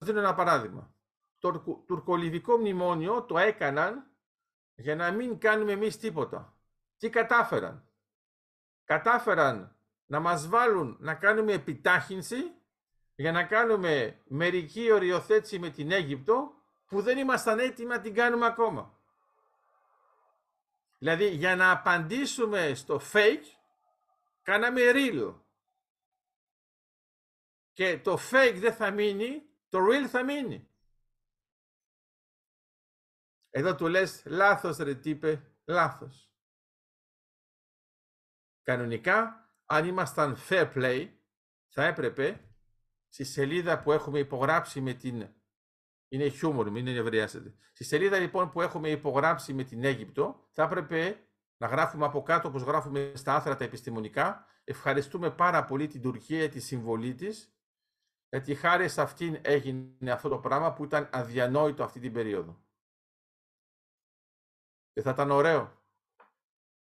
δίνω ένα παράδειγμα. Το τουρκολιβικό μνημόνιο το έκαναν για να μην κάνουμε εμείς τίποτα. Τι κατάφεραν; Κατάφεραν να μας βάλουν να κάνουμε επιτάχυνση για να κάνουμε μερική οριοθέτηση με την Αίγυπτο που δεν ήμασταν έτοιμοι να την κάνουμε ακόμα. Δηλαδή για να απαντήσουμε στο fake κάναμε real. Και το fake δεν θα μείνει, το real θα μείνει. Εδώ του λες λάθος ρε τύπε, λάθος. Κανονικά, αν ήμασταν fair play, θα έπρεπε στη σελίδα που έχουμε υπογράψει με την... Είναι χιούμορ, μην ευριάσετε. Στη σελίδα λοιπόν που έχουμε υπογράψει με την Αίγυπτο, θα έπρεπε να γράφουμε από κάτω, όπως γράφουμε στα άθρα τα επιστημονικά, ευχαριστούμε πάρα πολύ την Τουρκία τη συμβολή της, γιατί χάρη σε αυτήν έγινε αυτό το πράγμα που ήταν αδιανόητο αυτή την περίοδο. Και θα ήταν ωραίο.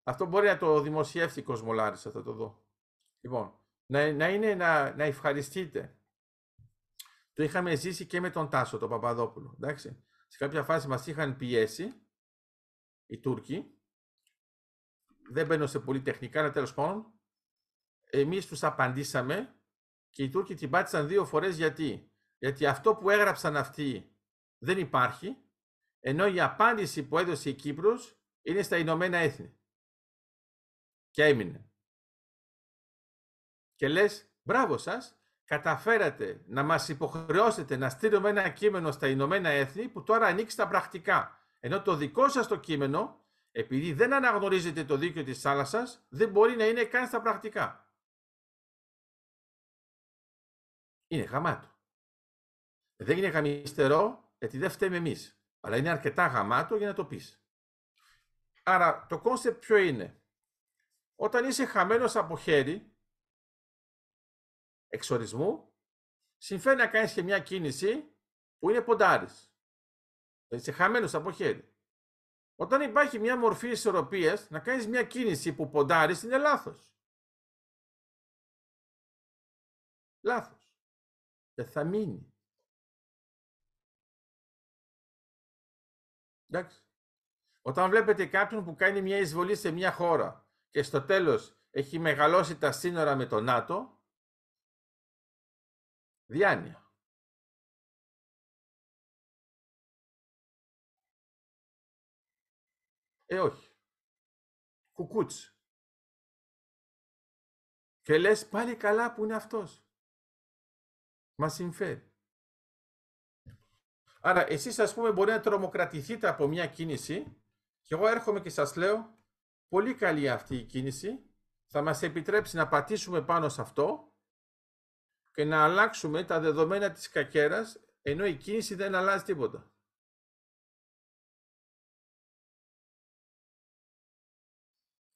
Αυτό μπορεί να το δημοσιεύσει η Κοσμολάρης, θα το δω. Λοιπόν, να, να είναι να, να ευχαριστείτε. Το είχαμε ζήσει και με τον Τάσο, τον Παπαδόπουλο. Εντάξει. Σε κάποια φάση μας είχαν πιέσει οι Τούρκοι. Δεν μπαίνω σε πολύ τεχνικά, αλλά τέλος πάντων. Εμείς τους απαντήσαμε και οι Τούρκοι την πάτησαν δύο φορές γιατί; Γιατί αυτό που έγραψαν αυτοί δεν υπάρχει, ενώ η απάντηση που έδωσε η Κύπρος είναι στα Ηνωμένα Έθνη. Και έμεινε. Και λες, μπράβο σας, καταφέρατε να μας υποχρεώσετε να στείλουμε ένα κείμενο στα Ηνωμένα Έθνη που τώρα ανοίξει τα πρακτικά. Ενώ το δικό σας το κείμενο, επειδή δεν αναγνωρίζετε το δίκαιο της θάλασσας, δεν μπορεί να είναι καν στα πρακτικά. Είναι γαμάτο. Δεν είναι γαμιστερό, γιατί δεν φταίμε εμείς. Αλλά είναι αρκετά γαμάτο για να το πεις. Άρα το concept ποιο είναι; Όταν είσαι χαμένος από χέρι, εξορισμού, συμφέρει να κάνεις και μια κίνηση που είναι ποντάρης. Είσαι χαμένος από χέρι. Όταν υπάρχει μια μορφή ισορροπίας, να κάνεις μια κίνηση που ποντάρεις είναι λάθος. Λάθος. Δεν θα μείνει. Εντάξει. Όταν βλέπετε κάποιον που κάνει μια εισβολή σε μια χώρα και στο τέλος έχει μεγαλώσει τα σύνορα με το ΝΑΤΟ, διάνοια. Ε, όχι. Κουκούτσι. Και λες πάλι καλά που είναι αυτός. Μας συμφέρει. Άρα εσείς ας πούμε μπορεί να τρομοκρατηθείτε από μια κίνηση και εγώ έρχομαι και σας λέω πολύ καλή αυτή η κίνηση θα μας επιτρέψει να πατήσουμε πάνω σε αυτό και να αλλάξουμε τα δεδομένα της κακέρας ενώ η κίνηση δεν αλλάζει τίποτα.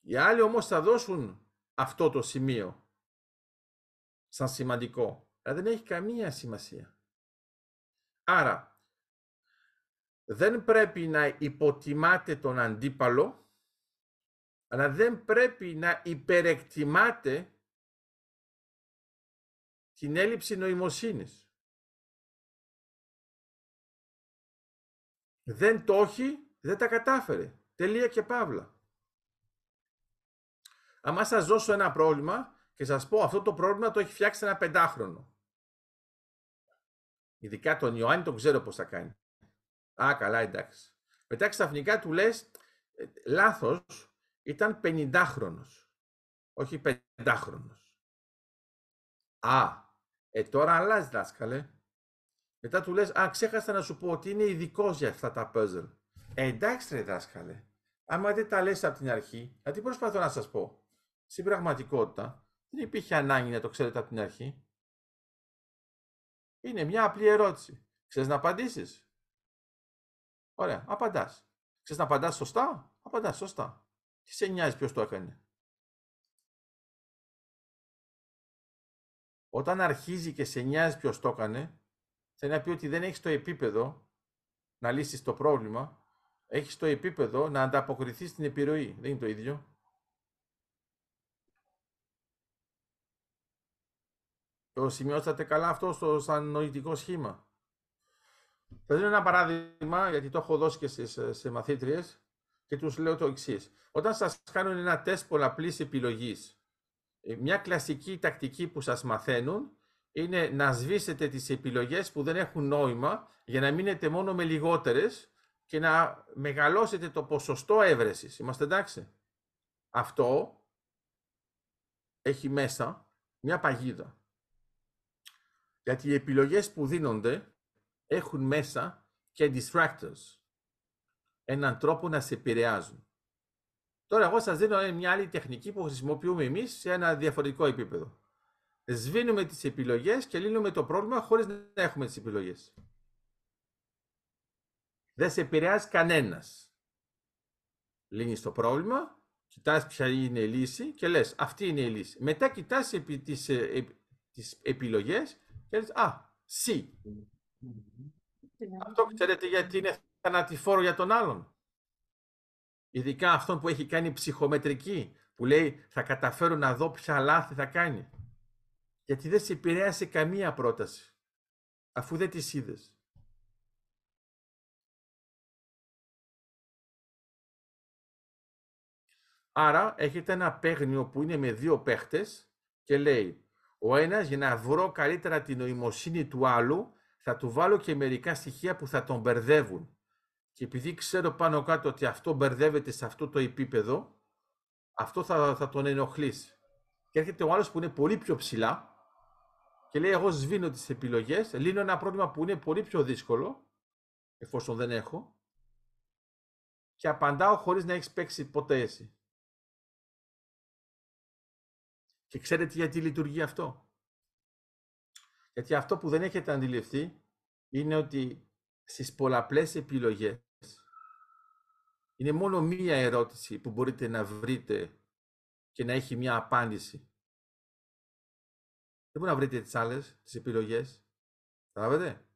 Οι άλλοι όμως θα δώσουν αυτό το σημείο σαν σημαντικό. Αλλά δεν έχει καμία σημασία. Άρα, δεν πρέπει να υποτιμάτε τον αντίπαλο, αλλά δεν πρέπει να υπερεκτιμάτε την έλλειψη νοημοσύνης. Δεν το έχει, δεν τα κατάφερε. Τελεία και παύλα. Αν σας δώσω ένα πρόβλημα και σας πω αυτό το πρόβλημα το έχει φτιάξει ένα πεντάχρονο. Ειδικά τον Ιωάννη τον ξέρω πώς θα κάνει. Α, καλά, εντάξει. Μετά ξαφνικά του λες, ε, λάθος, ήταν 50χρονος, όχι πεντάχρονος. Α, ε, τώρα αλλάζει δάσκαλε. Μετά του λες, α, ξέχασα να σου πω ότι είναι ειδικό για αυτά τα puzzle. Ε, εντάξει ρε δάσκαλε. Άμα δεν τα λες από την αρχή, γιατί προσπαθώ να σας πω. Στην πραγματικότητα, δεν υπήρχε ανάγκη να το ξέρετε από την αρχή. Είναι μια απλή ερώτηση. Ξέρεις να απαντήσεις; Ωραία, απαντάς. Ξέρεις να απαντάς σωστά; Απαντάς σωστά. Τι σε νοιάζει ποιος το έκανε; Όταν αρχίζει και σε νοιάζει ποιος το έκανε, θέλει να πει ότι δεν έχεις το επίπεδο να λύσεις το πρόβλημα, έχεις το επίπεδο να ανταποκριθείς στην επιρροή. Δεν είναι το ίδιο. Το σημειώσατε καλά αυτό στο σαν νοητικό σχήμα; Θα δίνω ένα παράδειγμα, γιατί το έχω δώσει και στις, σε μαθήτριες και τους λέω το εξής. Όταν σας κάνουν ένα τεστ πολλαπλής επιλογής, ε, μια κλασική τακτική που σας μαθαίνουν είναι να σβήσετε τις επιλογές που δεν έχουν νόημα για να μείνετε μόνο με λιγότερες και να μεγαλώσετε το ποσοστό έβρεσης. Είμαστε εντάξει; Αυτό έχει μέσα μια παγίδα. Γιατί οι επιλογές που δίνονται έχουν μέσα και distractors. Έναν τρόπο να σε επηρεάζουν. Τώρα εγώ σας δίνω μια άλλη τεχνική που χρησιμοποιούμε εμείς σε ένα διαφορετικό επίπεδο. Σβήνουμε τις επιλογές και λύνουμε το πρόβλημα χωρίς να έχουμε τις επιλογές. Δεν σε επηρεάζει κανένας. Λύνεις το πρόβλημα, κοιτάς ποια είναι η λύση και λες αυτή είναι η λύση. Μετά κοιτάς επί, τις, ε, τις επιλογές και λες α, C. Αυτό ξέρετε γιατί είναι θανατηφόρο για τον άλλον. Ειδικά αυτόν που έχει κάνει ψυχομετρική, που λέει θα καταφέρω να δω ποια λάθη θα κάνει. Γιατί δεν σε επηρέασε καμία πρόταση, αφού δεν τις είδες. Άρα έχετε ένα παίγνιο που είναι με δύο παίχτες και λέει ο ένας για να βρω καλύτερα την νοημοσύνη του άλλου θα του βάλω και μερικά στοιχεία που θα τον μπερδεύουν. Και επειδή ξέρω πάνω κάτω ότι αυτό μπερδεύεται σε αυτό το επίπεδο, αυτό θα, θα τον ενοχλήσει. Και έρχεται ο άλλος που είναι πολύ πιο ψηλά και λέει εγώ σβήνω τις επιλογές, λύνω ένα πρόβλημα που είναι πολύ πιο δύσκολο, εφόσον δεν έχω, και απαντάω χωρίς να έχεις παίξει ποτέ εσύ. Και ξέρετε γιατί λειτουργεί αυτό; Γιατί αυτό που δεν έχετε αντιληφθεί είναι ότι στις πολλαπλές επιλογές είναι μόνο μία ερώτηση που μπορείτε να βρείτε και να έχει μία απάντηση. Δεν μπορείτε να βρείτε τις άλλες, τις επιλογές. Καταλαβαίνετε.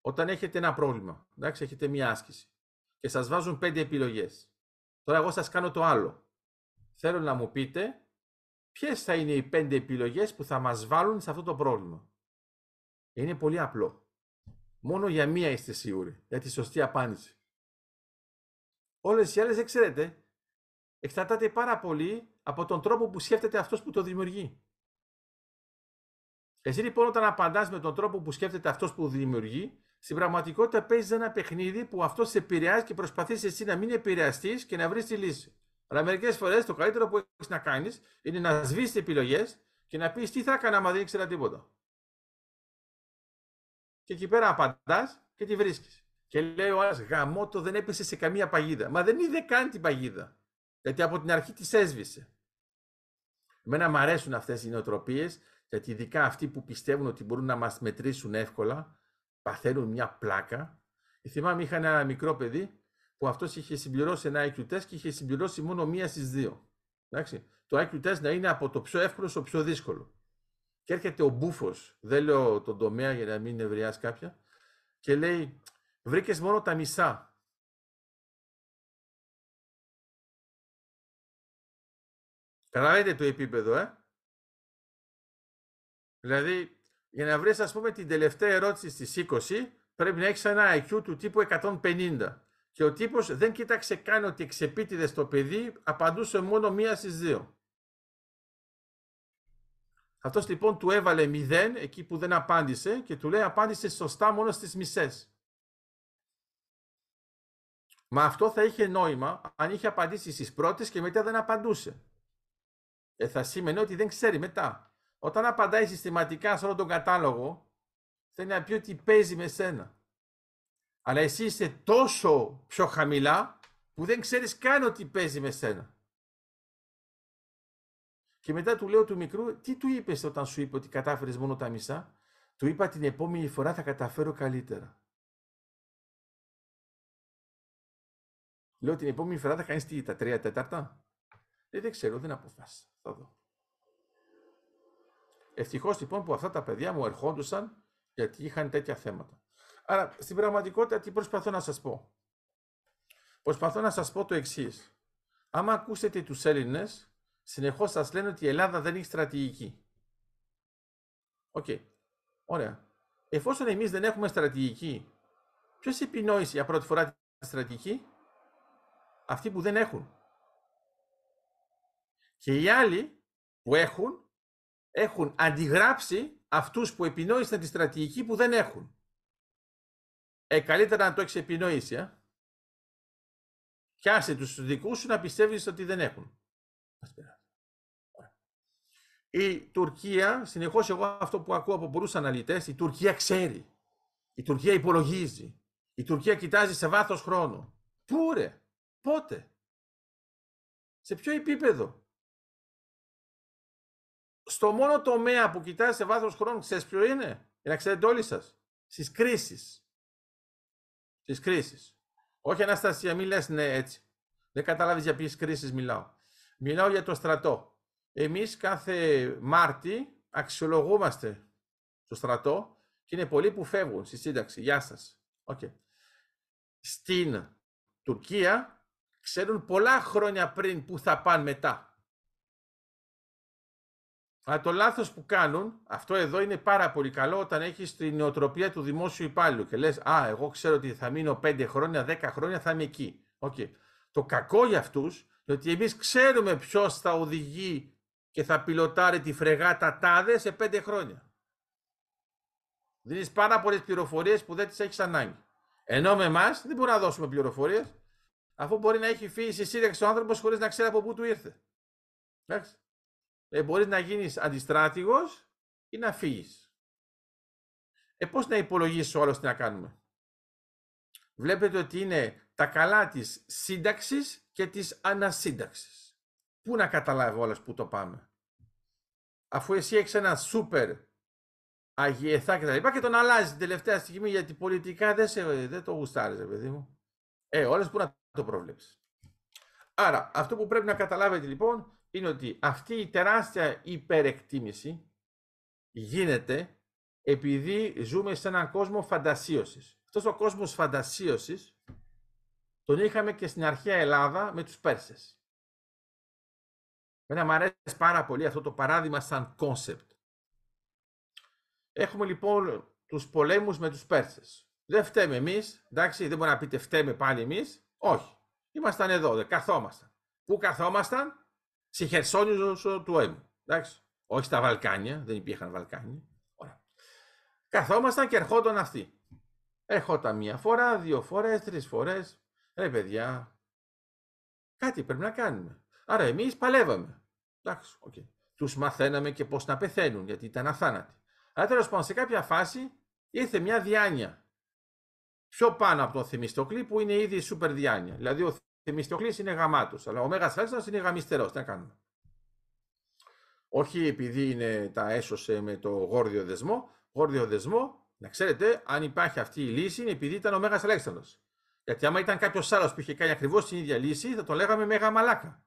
Όταν έχετε ένα πρόβλημα, εντάξει, έχετε μία άσκηση και σας βάζουν πέντε επιλογές. Τώρα εγώ σας κάνω το άλλο θέλω να μου πείτε ποιες θα είναι οι πέντε επιλογές που θα μας βάλουν σε αυτό το πρόβλημα; Είναι πολύ απλό. Μόνο για μία είστε σίγουροι, για τη σωστή απάντηση. Όλες οι άλλες δεν ξέρετε. Εξαρτάται πάρα πολύ από τον τρόπο που σκέφτεται αυτός που το δημιουργεί. Εσύ λοιπόν όταν απαντάς με τον τρόπο που σκέφτεται αυτός που δημιουργεί, στην πραγματικότητα παίζεις ένα παιχνίδι που αυτό σε επηρεάζει και προσπαθείς εσύ να μην επηρεαστείς και να βρεις τη λύση. Αλλά μερικές φορές το καλύτερο που έχεις να κάνεις είναι να σβήσεις επιλογές και να πεις τι θα έκανα άμα δεν ήξερα τίποτα. Και εκεί πέρα απαντάς και τη βρίσκεις. Και λέει ο άλλος, γαμότο δεν έπεσε σε καμία παγίδα. Μα δεν είδε καν την παγίδα. Γιατί από την αρχή της έσβησε. Εμένα μου αρέσουν αυτές οι νοοτροπίες, γιατί ειδικά αυτοί που πιστεύουν ότι μπορούν να μας μετρήσουν εύκολα, παθαίνουν μια πλάκα. Θυμάμαι, είχα ένα μικρό παιδί που αυτός είχε συμπληρώσει ένα IQ test και είχε συμπληρώσει μόνο μία στις δύο. Εντάξει. Το IQ test να είναι από το πιο εύκολο στο πιο δύσκολο. Και έρχεται ο μπούφος, δεν λέω τον τομέα για να μην ευρεάσει κάποια, και λέει: Βρήκες μόνο τα μισά. Καταλαβαίνετε το επίπεδο, ε; Δηλαδή, για να βρεις ας πούμε την τελευταία ερώτηση στις 20, πρέπει να έχεις ένα IQ του τύπου 150. Και ο τύπος δεν κοίταξε καν ότι εξεπίτηδες στο παιδί, απαντούσε μόνο μία στις δύο. Αυτός λοιπόν του έβαλε μηδέν εκεί που δεν απάντησε και του λέει απάντησε σωστά μόνο στις μισές. Μα αυτό θα είχε νόημα αν είχε απαντήσει στις πρώτες και μετά δεν απαντούσε. Ε, θα σήμαινε ότι δεν ξέρει μετά. Όταν απαντάει συστηματικά σε όλο τον κατάλογο, θέλει να πει ότι παίζει με σένα αλλά εσύ είσαι τόσο πιο χαμηλά που δεν ξέρεις καν ότι παίζει με σένα. Και μετά του λέω του μικρού, τι του είπες όταν σου είπε ότι κατάφερες μόνο τα μισά; Του είπα την επόμενη φορά θα καταφέρω καλύτερα. Λέω την επόμενη φορά θα κάνεις τι, τα τρία τέταρτα; Ε, δεν ξέρω, δεν αποφάσισα. Θα δω. Ευτυχώς λοιπόν που αυτά τα παιδιά μου ερχόντουσαν γιατί είχαν τέτοια θέματα. Άρα, στην πραγματικότητα, τι προσπαθώ να σας πω; Προσπαθώ να σας πω το εξής. Άμα ακούσετε τους Έλληνες, συνεχώς σας λένε ότι η Ελλάδα δεν έχει στρατηγική. OK. Okay. Ωραία. εφόσον εμείς δεν έχουμε στρατηγική, ποιος επινόησε για πρώτη φορά τη στρατηγική; Αυτοί που δεν έχουν. Και οι άλλοι που έχουν, έχουν αντιγράψει αυτούς που επινόησαν τη στρατηγική που δεν έχουν. Ε, καλύτερα να το έχεις επινοήσει, ε. Πιάσε τους δικούς σου να πιστεύεις ότι δεν έχουν. Η Τουρκία, συνεχώς εγώ αυτό που ακούω από πολλούς αναλυτές, η Τουρκία ξέρει. Η Τουρκία υπολογίζει. Η Τουρκία κοιτάζει σε βάθος χρόνου. Πού ρε, πότε, σε ποιο επίπεδο; Στο μόνο τομέα που κοιτάζει σε βάθος χρόνου, ξέρεις ποιο είναι, για να ξέρετε όλοι σας, στις κρίσεις. Στις κρίσεις. Όχι Αναστασία, μην λες ναι έτσι. Δεν καταλάβεις για ποιες κρίσεις μιλάω. Μιλάω για το στρατό. Εμείς κάθε Μάρτι αξιολογούμαστε στο στρατό και είναι πολλοί που φεύγουν στη σύνταξη. Γεια σας. Okay. Στην Τουρκία ξέρουν πολλά χρόνια πριν που θα πάνε μετά. Αλλά το λάθος που κάνουν, αυτό εδώ είναι πάρα πολύ καλό όταν έχεις την νοοτροπία του δημόσιου υπάλληλου και λες «Α, εγώ ξέρω ότι θα μείνω 5 χρόνια, 10 χρόνια, θα είμαι εκεί». Okay. Το κακό για αυτούς είναι ότι εμείς ξέρουμε ποιος θα οδηγεί και θα πιλωτάρει τη φρεγάτα τάδες σε 5 χρόνια. Δίνεις πάρα πολλές πληροφορίες που δεν τις έχεις ανάγκη. Ενώ με εμάς δεν μπορούμε να δώσουμε πληροφορίες αφού μπορεί να έχει φύγει στη σύνταξη ο άνθρωπος χωρίς να ξέρει από πού του ήρθε. Εντάξει. Ε, μπορείς να γίνεις αντιστράτηγος ή να φύγεις. Ε, πώς να υπολογίσεις ο άλλος τι να κάνουμε. Βλέπετε ότι είναι τα καλά της σύνταξης και της ανασύνταξης. Πού να καταλάβει όλες που το πάμε. Αφού εσύ έχεις ένα σούπερ αγιεθά και τα λοιπά και τον αλλάζεις την τελευταία στιγμή γιατί πολιτικά δεν, σε, δεν το γουστάρεις, παιδί μου. Ε, όλες που να το προβλέψεις. Άρα, αυτό που πρέπει να καταλάβετε λοιπόν είναι ότι αυτή η τεράστια υπερεκτίμηση γίνεται επειδή ζούμε σε έναν κόσμο φαντασίωσης. Αυτός ο κόσμος φαντασίωσης τον είχαμε και στην αρχαία Ελλάδα με τους Πέρσες. Μένα μου αρέσει πάρα πολύ αυτό το παράδειγμα σαν concept. Έχουμε λοιπόν τους πολέμους με τους Πέρσες. Δεν φταίμε εμείς, εντάξει, δεν μπορεί να πείτε φταίμε πάλι εμείς. Όχι. Ήμασταν εδώ, δεν καθόμασταν. Πού καθόμασταν, στη Χερσόνησο του Αίμου. Εντάξει. Όχι στα Βαλκάνια, δεν υπήρχαν Βαλκάνια. Ωραία. Καθόμασταν και ερχόταν αυτοί. Ερχόταν μία φορά, δύο φορές, τρεις φορές. Ρε παιδιά, κάτι πρέπει να κάνουμε. Άρα εμείς παλεύαμε. Εντάξει, okay. Τους μαθαίναμε και πώς να πεθαίνουν, γιατί ήταν αθάνατοι. Αλλά τέλος πάντων, σε κάποια φάση ήρθε μια διάνοια πιο πάνω από τον Θεμιστοκλή που είναι ήδη σούπερ διάνοια. Δηλαδή ο Θεμιστοκλής είναι γαμάτος, αλλά ο Μέγας Αλέξανδρος είναι γαμιστερός. Τι να κάνουμε. Όχι επειδή είναι, τα έσωσε με το γόρδιο δεσμό. Γόρδιο δεσμό, να ξέρετε, αν υπάρχει αυτή η λύση είναι επειδή ήταν ο Μέγας Αλέξανδρος. Γιατί άμα ήταν κάποιος άλλος που είχε κάνει ακριβώς την ίδια λύση, θα το λέγαμε Μέγα Μαλάκα.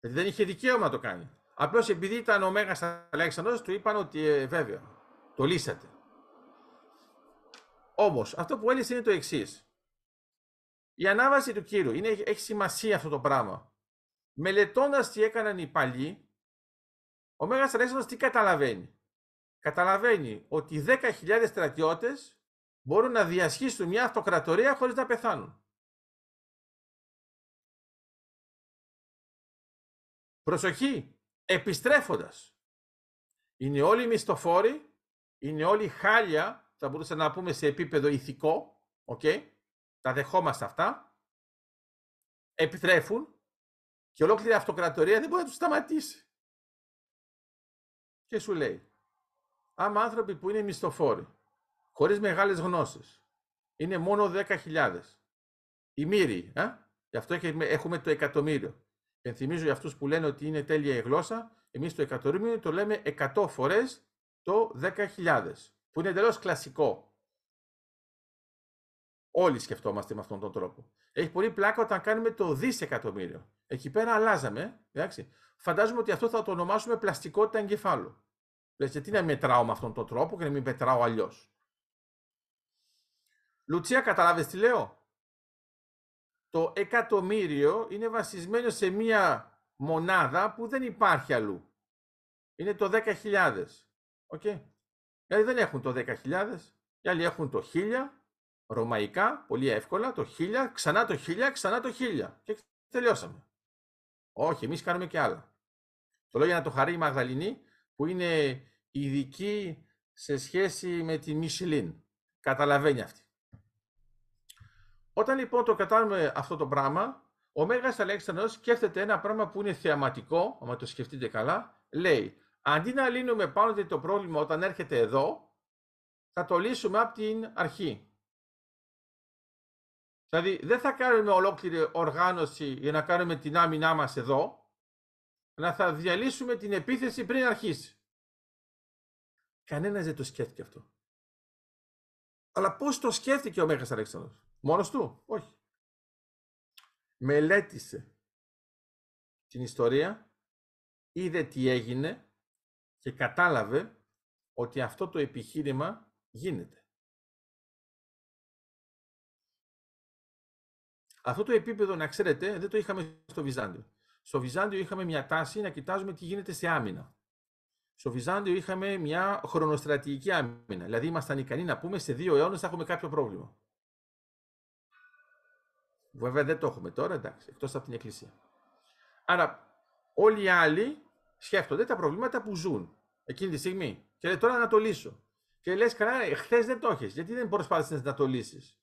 Γιατί δεν είχε δικαίωμα να το κάνει. Απλώς επειδή ήταν ο Μέγας Αλέξανδρος, του είπαν ότι ε, βέβαια, το λύσατε. Όμως, αυτό που έλυσε είναι το εξής. Η ανάβαση του κύρου είναι, έχει σημασία αυτό το πράγμα. Μελετώντας τι έκαναν οι παλιοί, ο Μέγας Αλέξανδρος τι καταλαβαίνει; Καταλαβαίνει ότι 10.000 στρατιώτες μπορούν να διασχίσουν μια αυτοκρατορία χωρίς να πεθάνουν. Προσοχή, επιστρέφοντας. Είναι όλοι μισθοφόροι, είναι όλοι χάλια, θα μπορούσαμε να πούμε σε επίπεδο ηθικό, okay? Τα δεχόμαστε αυτά, επιστρέφουν και ολόκληρη αυτοκρατορία δεν μπορεί να τους σταματήσει. Και σου λέει, άμα άνθρωποι που είναι μισθοφόροι, χωρίς μεγάλες γνώσεις. Είναι μόνο 10.000. Οι μύροι, ε; γι' αυτό έχουμε το εκατομμύριο. Ενθυμίζω για αυτούς που λένε ότι είναι τέλεια η γλώσσα, εμείς το εκατομμύριο το λέμε 100 φορές το 10.000, που είναι εντελώς κλασικό. Όλοι σκεφτόμαστε με αυτόν τον τρόπο. Έχει πολύ πλάκα όταν κάνουμε το δισεκατομμύριο. Εκεί πέρα αλλάζαμε. Εντάξει. Φαντάζομαι ότι αυτό θα το ονομάσουμε πλαστικότητα εγκεφάλου. Λες, γιατί να μετράω με αυτόν τον τρόπο και να μην μετράω αλλιώς; Λουτσία, καταλάβες τι λέω; Το εκατομμύριο είναι βασισμένο σε μία μονάδα που δεν υπάρχει αλλού. Είναι το 10.000. Okay. Γιατί δεν έχουν το 10.000, οι άλλοι έχουν το 1000, ρωμαϊκά, πολύ εύκολα, το 1000, ξανά το 1000, ξανά το 1000. Και τελειώσαμε. Όχι, εμείς κάνουμε και άλλα. Το λέω για να το χαρεί η Μαγδαληνή, που είναι ειδική σε σχέση με τη Μισελίν. Καταλαβαίνει αυτή. Όταν λοιπόν το κατάλαβουμε αυτό το πράγμα, ο Μέγας Αλέξανδρος σκέφτεται ένα πράγμα που είναι θεαματικό, άμα το σκεφτείτε καλά, λέει, αντί να λύνουμε πάνω το πρόβλημα όταν έρχεται εδώ, θα το λύσουμε από την αρχή. Δηλαδή δεν θα κάνουμε ολόκληρη οργάνωση για να κάνουμε την άμυνά μας εδώ, αλλά θα διαλύσουμε την επίθεση πριν αρχίσει. Κανένας δεν το σκέφτηκε αυτό. Αλλά πώς το σκέφτηκε ο Μέγας Αλέξανδρος. Μόνος του; Όχι. Μελέτησε την ιστορία, είδε τι έγινε και κατάλαβε ότι αυτό το επιχείρημα γίνεται. Αυτό το επίπεδο, να ξέρετε, δεν το είχαμε στο Βυζάντιο. Στο Βυζάντιο είχαμε μια τάση να κοιτάζουμε τι γίνεται σε άμυνα. Στο Βυζάντιο είχαμε μια χρονοστρατηγική άμυνα. Δηλαδή, ήμασταν ικανοί να πούμε σε δύο αιώνες θα έχουμε κάποιο πρόβλημα. Βέβαια δεν το έχουμε τώρα, εντάξει, εκτός από την Εκκλησία. Άρα όλοι οι άλλοι σκέφτονται τα προβλήματα που ζουν εκείνη τη στιγμή. Και λέει τώρα να το λύσω. Και λες καλά, χθες δεν το έχεις. Γιατί δεν προσπάθησες να το λύσεις.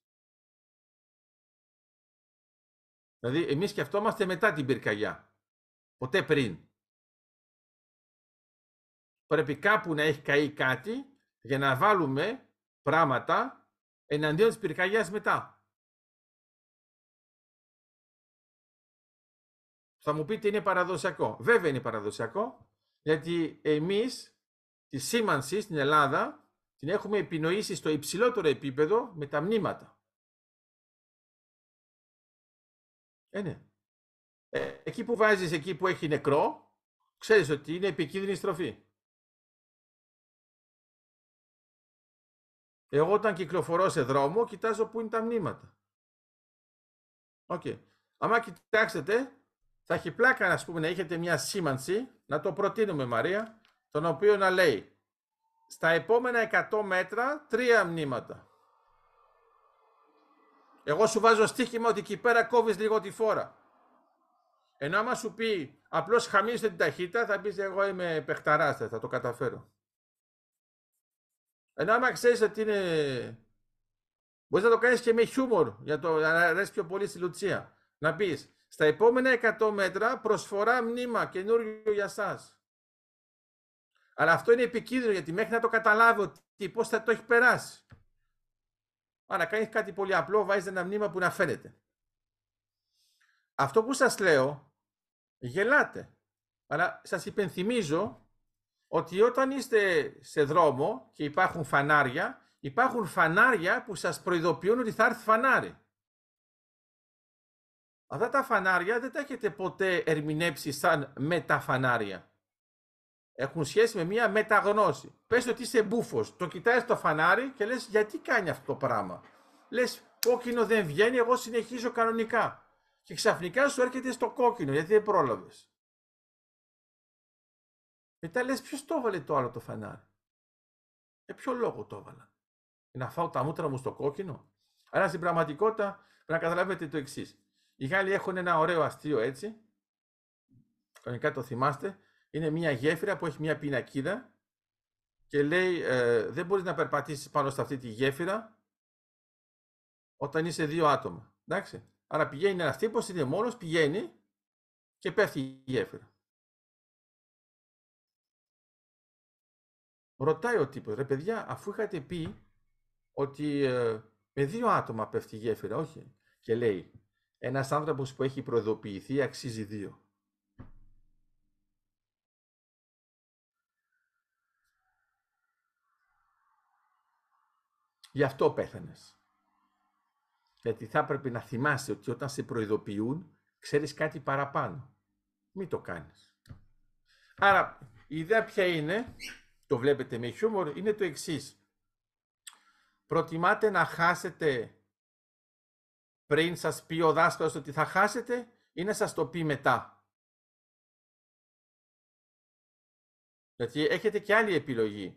Δηλαδή εμείς σκεφτόμαστε μετά την πυρκαγιά. Ποτέ πριν. Πρέπει κάπου να έχει καεί κάτι για να βάλουμε πράγματα εναντίον της πυρκαγιάς μετά. Θα μου πείτε είναι παραδοσιακό. Βέβαια είναι παραδοσιακό, γιατί εμείς τη σήμανση στην Ελλάδα την έχουμε επινοήσει στο υψηλότερο επίπεδο με τα μνήματα. Ε, ναι. Ε, εκεί που βάζεις, εκεί που έχει νεκρό, ξέρεις ότι είναι επικίνδυνη στροφή. Εγώ όταν κυκλοφορώ σε δρόμο, κοιτάζω πού είναι τα μνήματα. OK. Okay. Άμα κοιτάξετε, θα έχει πλάκα ας πούμε, να έχετε μια σήμανση, να το προτείνουμε Μαρία, τον οποίο να λέει στα επόμενα 100 μέτρα τρία μνήματα. Εγώ σου βάζω στοίχημα ότι εκεί πέρα κόβεις λίγο τη φόρα. Ενώ άμα σου πει απλώς χαμήλωσε την ταχύτητα, θα πεις εγώ είμαι παιχταράς, θα το καταφέρω. Ενώ άμα ξέρεις ότι είναι... Μπορείς να το κάνεις και με χιούμορ, για το να αρέσει πιο πολύ στη Λουτσία. Να πεις, στα επόμενα 100 μέτρα προσφορά μνήμα καινούριο για σας. Αλλά αυτό είναι επικίνδυνο γιατί μέχρι να το καταλάβει ότι πώς θα το έχει περάσει. Άρα κάνεις κάτι πολύ απλό, βάζεις ένα μνήμα που να φαίνεται. Αυτό που σας λέω, γελάτε. Αλλά σας υπενθυμίζω ότι όταν είστε σε δρόμο και υπάρχουν φανάρια, υπάρχουν φανάρια που σας προειδοποιούν ότι θα έρθει φανάρι. Αυτά τα φανάρια δεν τα έχετε ποτέ ερμηνεύσει σαν μεταφανάρια. Έχουν σχέση με μια μεταγνώση. Πες ότι είσαι μπούφος, το κοιτάς το φανάρι και λες γιατί κάνει αυτό το πράγμα; Λες κόκκινο δεν βγαίνει, εγώ συνεχίζω κανονικά. Και ξαφνικά σου έρχεται στο κόκκινο γιατί δεν πρόλαβες. Μετά λες ποιος το έβαλε το άλλο το φανάρι; Για ποιο λόγο το έβαλα; Για να φάω τα μούτρα μου στο κόκκινο; Αλλά στην πραγματικότητα πρέπει να καταλάβετε το εξής. Οι Γάλλοι έχουν ένα ωραίο αστείο έτσι. Κανονικά το θυμάστε. Είναι μια γέφυρα που έχει μια πινακίδα και λέει ε, δεν μπορείς να περπατήσεις πάνω σε αυτή τη γέφυρα όταν είσαι δύο άτομα. Εντάξει. Άρα πηγαίνει ένας τύπος, είναι μόνος, πηγαίνει και πέφτει η γέφυρα. Ρωτάει ο τύπος, ρε παιδιά, αφού είχατε πει ότι ε, με δύο άτομα πέφτει η γέφυρα, όχι. Και λέει, ένας άνθρωπος που έχει προειδοποιηθεί αξίζει δύο. Γι' αυτό πέθανες. Γιατί θα έπρεπε να θυμάσαι ότι όταν σε προειδοποιούν, ξέρεις κάτι παραπάνω. Μην το κάνεις. Άρα, η ιδέα ποια είναι, το βλέπετε με χιούμορ, είναι το εξής. Προτιμάτε να χάσετε πριν σας πει ο δάσκαλος ότι θα χάσετε ή να σας το πει μετά. Γιατί έχετε και άλλη επιλογή.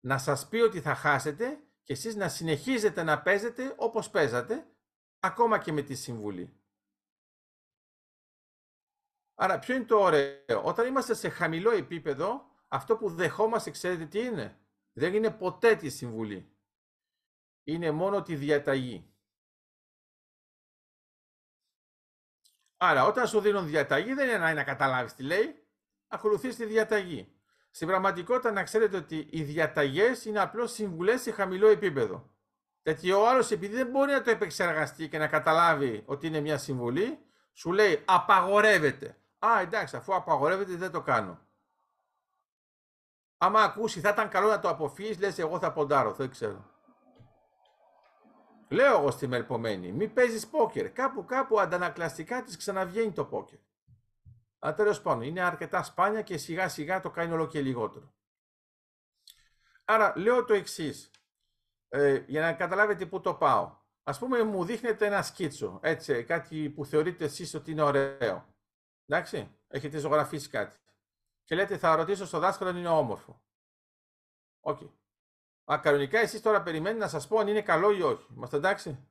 να σας πει ότι θα χάσετε και εσείς να συνεχίζετε να παίζετε όπως παίζατε, ακόμα και με τη συμβουλή. Άρα ποιο είναι το ωραίο; Όταν είμαστε σε χαμηλό επίπεδο, αυτό που δεχόμαστε, ξέρετε τι είναι; Δεν είναι ποτέ τη συμβουλή. Είναι μόνο τη διαταγή. Άρα όταν σου δίνουν διαταγή δεν είναι να καταλάβεις τι λέει, ακολουθείς τη διαταγή. Στην πραγματικότητα να ξέρετε ότι οι διαταγές είναι απλώς συμβουλές σε χαμηλό επίπεδο. Γιατί ο άλλος επειδή δεν μπορεί να το επεξεργαστεί και να καταλάβει ότι είναι μια συμβουλή, σου λέει απαγορεύεται. Α, εντάξει, αφού απαγορεύεται δεν το κάνω. Άμα ακούσει θα ήταν καλό να το αποφύγεις, λες εγώ θα ποντάρω, δεν ξέρω. Λέω εγώ στη μερπομένη, μη παίζεις πόκερ. Κάπου κάπου αντανακλαστικά της ξαναβγαίνει το πόκερ. Αλλά τέλος πάντων, είναι αρκετά σπάνια και σιγά σιγά το κάνει όλο και λιγότερο. Άρα λέω το εξής, ε, για να καταλάβετε πού το πάω. Ας πούμε μου δείχνετε ένα σκίτσο, έτσι, κάτι που θεωρείτε εσείς ότι είναι ωραίο. Εντάξει, έχετε ζωγραφίσει κάτι. Και λέτε θα ρωτήσω στο δάσκαλο αν είναι όμορφο. OK. Okay. Α, κανονικά εσείς τώρα περιμένετε να σας πω αν είναι καλό ή όχι. Είμαστε εντάξει.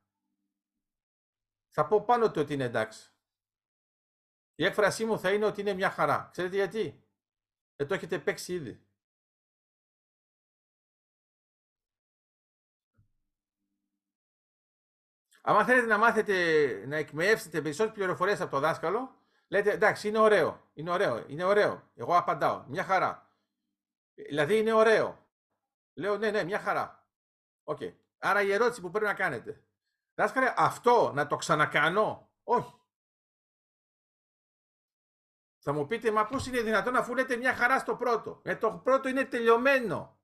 Θα πω πάνω του ότι είναι εντάξει. Η έκφρασή μου θα είναι ότι είναι μια χαρά. Ξέρετε γιατί; Δεν το έχετε παίξει ήδη. Αν θέλετε να μάθετε, να εκμεύσετε περισσότερες πληροφορίες από το δάσκαλο, λέτε εντάξει είναι ωραίο, είναι ωραίο, είναι ωραίο. Εγώ απαντάω, μια χαρά. Δηλαδή είναι ωραίο. Λέω ναι, ναι, μια χαρά. OK. Okay. Άρα η ερώτηση που πρέπει να κάνετε. Δάσκαλε, αυτό να το ξανακάνω; Όχι. Θα μου πείτε, μα πώς είναι δυνατόν αφού λέτε μια χαρά στο πρώτο. Ε, το πρώτο είναι τελειωμένο.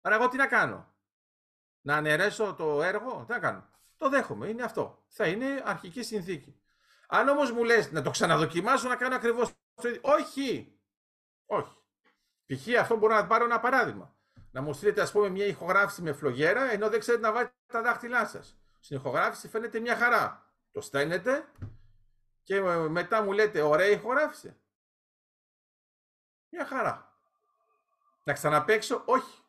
Άρα εγώ τι να κάνω; Να αναιρέσω το έργο, τι να κάνω; Το δέχομαι, είναι αυτό. Θα είναι αρχική συνθήκη. Αν όμως μου λες να το ξαναδοκιμάσω να κάνω ακριβώς το ίδιο. Όχι. Όχι. Π.χ. αυτό μπορώ να πάρω ένα παράδειγμα. Να μου στείλετε ας πούμε μια ηχογράφηση με φλογέρα ενώ δεν ξέρετε να βάλετε τα δάχτυλά σας. Στην ηχογράφηση φαίνεται μια χαρά. Το στέλνετε και μετά μου λέτε, ωραία ηχογράφησε. Μια χαρά. Να ξαναπέξω, όχι.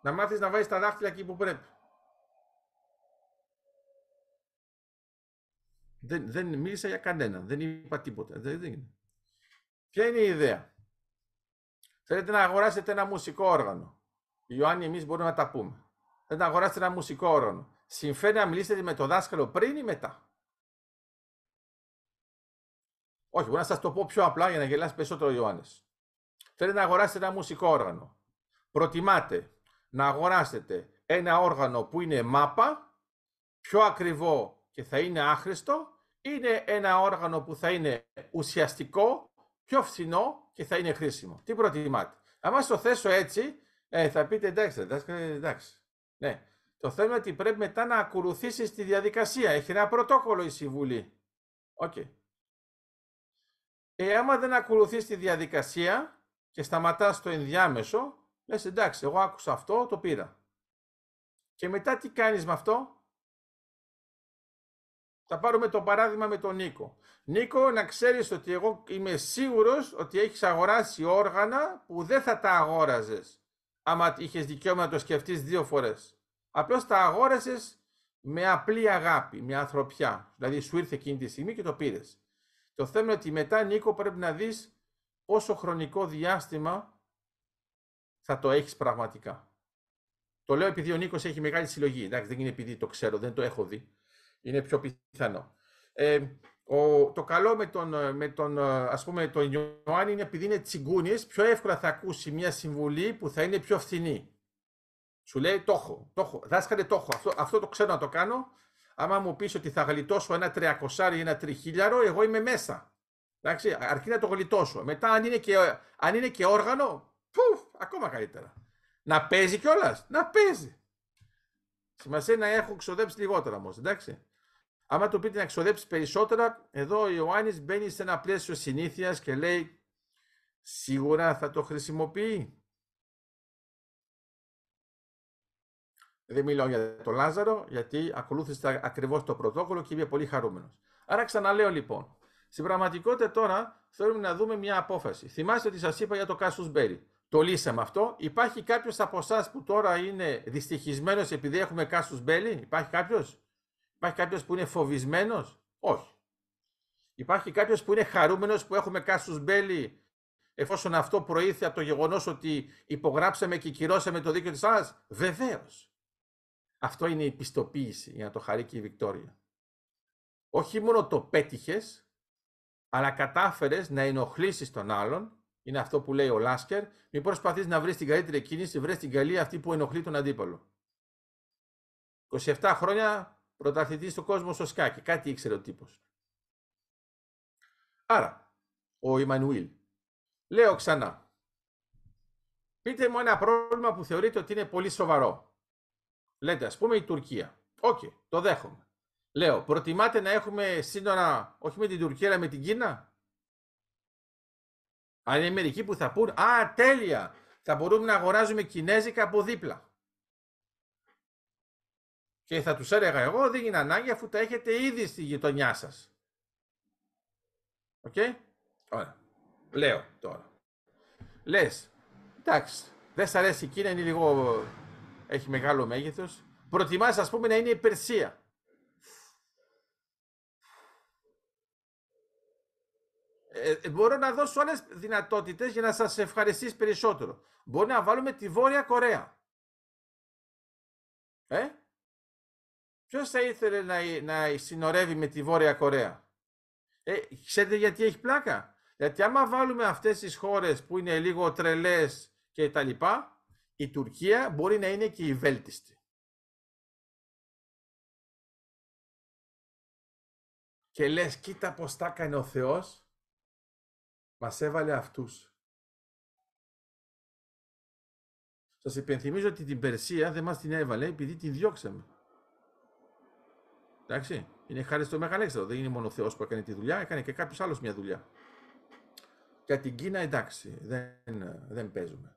Να μάθεις να βάζεις τα δάχτυλα εκεί που πρέπει. Δεν, δεν μίλησα για κανέναν, δεν είπα τίποτα. Δεν, δεν. Ποια είναι η ιδέα; Θέλετε να αγοράσετε ένα μουσικό όργανο. Ιωάννη, εμείς μπορούμε να τα πούμε. Θέλετε να αγοράσετε ένα μουσικό όργανο. Συμφέρει να μιλήσετε με το δάσκαλο πριν ή μετά; Όχι, μπορώ να σας το πω πιο απλά για να γελάσει περισσότερο ο Ιωάννης. Θέλετε να αγοράσετε ένα μουσικό όργανο. Προτιμάτε να αγοράσετε ένα όργανο που είναι μάπα, πιο ακριβό και θα είναι άχρηστο, είναι ένα όργανο που θα είναι ουσιαστικό, πιο φθηνό και θα είναι χρήσιμο. Τι προτιμάτε; Αν το θέσω έτσι, ε, θα πείτε εντάξει, εντάξει. Ναι. Το θέμα είναι ότι πρέπει μετά να ακολουθήσεις τη διαδικασία. Έχει ένα πρωτόκολλο η συμβουλή. OK. Okay. Ε, άμα δεν ακολουθείς τη διαδικασία και σταματάς το ενδιάμεσο, λες εντάξει, εγώ άκουσα αυτό, το πήρα. Και μετά τι κάνεις με αυτό; Θα πάρουμε το παράδειγμα με τον Νίκο. Νίκο, να ξέρεις ότι εγώ είμαι σίγουρος ότι έχεις αγοράσει όργανα που δεν θα τα αγόραζες άμα είχες δικαίωμα να το σκεφτείς δύο φορές. Απλώς τα αγόρασες με απλή αγάπη, με ανθρωπιά. Δηλαδή σου ήρθε εκείνη τη στιγμή και το πήρες. Το θέμα είναι ότι μετά, Νίκο, πρέπει να δεις πόσο χρονικό διάστημα θα το έχεις πραγματικά. Το λέω επειδή ο Νίκος έχει μεγάλη συλλογή. Εντάξει, δεν είναι επειδή το ξέρω, δεν το έχω δει. Είναι πιο πιθανό. Ε, ο, το καλό με τον, με τον, ας πούμε, τον Ιωάννη είναι επειδή είναι τσιγκούνης, πιο εύκολα θα ακούσει μια συμβουλή που θα είναι πιο φθηνή. Σου λέει το έχω, το έχω. Δάσκαλε το έχω. Αυτό, αυτό το ξέρω να το κάνω άμα μου πεις ότι θα γλιτώσω ένα τριακοσάρι ή ένα τριχίλιαρο, εγώ είμαι μέσα. Εντάξει, αρκεί να το γλιτώσω. Μετά αν είναι και, αν είναι και όργανο, πουφ, ακόμα καλύτερα. Να παίζει κιόλας, να παίζει. Σημασία είναι να έχω ξοδέψει λιγότερα όμως, εντάξει. Άμα του πείτε να ξοδέψεις περισσότερα, εδώ ο Ιωάννης μπαίνει σε ένα πλαίσιο συνήθειας και λέει σίγουρα θα το χρησιμοποιεί. Δεν μιλάω για τον Λάζαρο, γιατί ακολούθησε ακριβώς το πρωτόκολλο και είμαι πολύ χαρούμενος. Άρα ξαναλέω λοιπόν, στην πραγματικότητα τώρα θέλουμε να δούμε μια απόφαση. Θυμάστε ότι σας είπα για το Κάσους Μπέρι. το λύσαμε αυτό. Υπάρχει κάποιος από εσάς που τώρα είναι δυστυχισμένος επειδή έχουμε κάσους μπέλη. Υπάρχει κάποιος; Υπάρχει κάποιος που είναι φοβισμένος; Όχι. Υπάρχει κάποιος που είναι χαρούμενος που έχουμε κάσους μπέλη εφόσον αυτό προήθη από το γεγονός ότι υπογράψαμε και κυρώσαμε το δίκαιο της άλλας. Βεβαίως. Αυτό είναι η πιστοποίηση για να το χαρεί και η Βικτόρια. Όχι μόνο το πέτυχες, αλλά κατάφερες να ενοχλήσεις τον άλλον είναι αυτό που λέει ο Λάσκερ. Μην προσπαθείς να βρεις την καλύτερη κίνηση, βρει την καλή αυτή που ενοχλεί τον αντίπαλο. 27 χρόνια πρωταθλητής του κόσμου στο σκάκι. Κάτι ήξερε ο τύπος. Άρα, ο Ιμανουήλ. Λέω ξανά. Πείτε μου ένα πρόβλημα που θεωρείτε ότι είναι πολύ σοβαρό. Λέτε, ας πούμε, η Τουρκία. Οκ, το δέχομαι. Λέω, προτιμάτε να έχουμε σύνορα όχι με την Τουρκία, αλλά με την Κίνα; Αν είναι μερικοί που θα πουν, α, τέλεια, θα μπορούμε να αγοράζουμε κινέζικα από δίπλα. Και θα τους έλεγα εγώ, δεν είναι ανάγκη αφού τα έχετε ήδη στη γειτονιά σας. OK; Okay? Ωραία. Λέω τώρα. Λες, εντάξει, δεν σ' αρέσει η Κίνα, είναι λίγο, έχει μεγάλο μέγεθος. Προτιμάς, ας πούμε, να είναι η Περσία. Ε, ε, μπορώ να δώσω άλλες δυνατότητες για να σας ευχαριστήσει περισσότερο. Μπορεί να βάλουμε τη Βόρεια Κορέα. Ε; Ποιος θα ήθελε να, να συνορεύει με τη Βόρεια Κορέα; Ε, ξέρετε γιατί έχει πλάκα; Γιατί άμα βάλουμε αυτές τις χώρες που είναι λίγο τρελές και τα λοιπά, η Τουρκία μπορεί να είναι και η βέλτιστη. Και λες, κοίτα πως τα έκανε ο Θεός μας έβαλε αυτούς. Σας υπενθυμίζω ότι την Περσία δεν μας την έβαλε επειδή την διώξαμε. Εντάξει, είναι χάρη στο Μεγαλέξανδρο. Δεν είναι μόνο ο Θεός που έκανε τη δουλειά, έκανε και κάποιος άλλος μια δουλειά. Για την Κίνα εντάξει, δεν, δεν παίζουμε.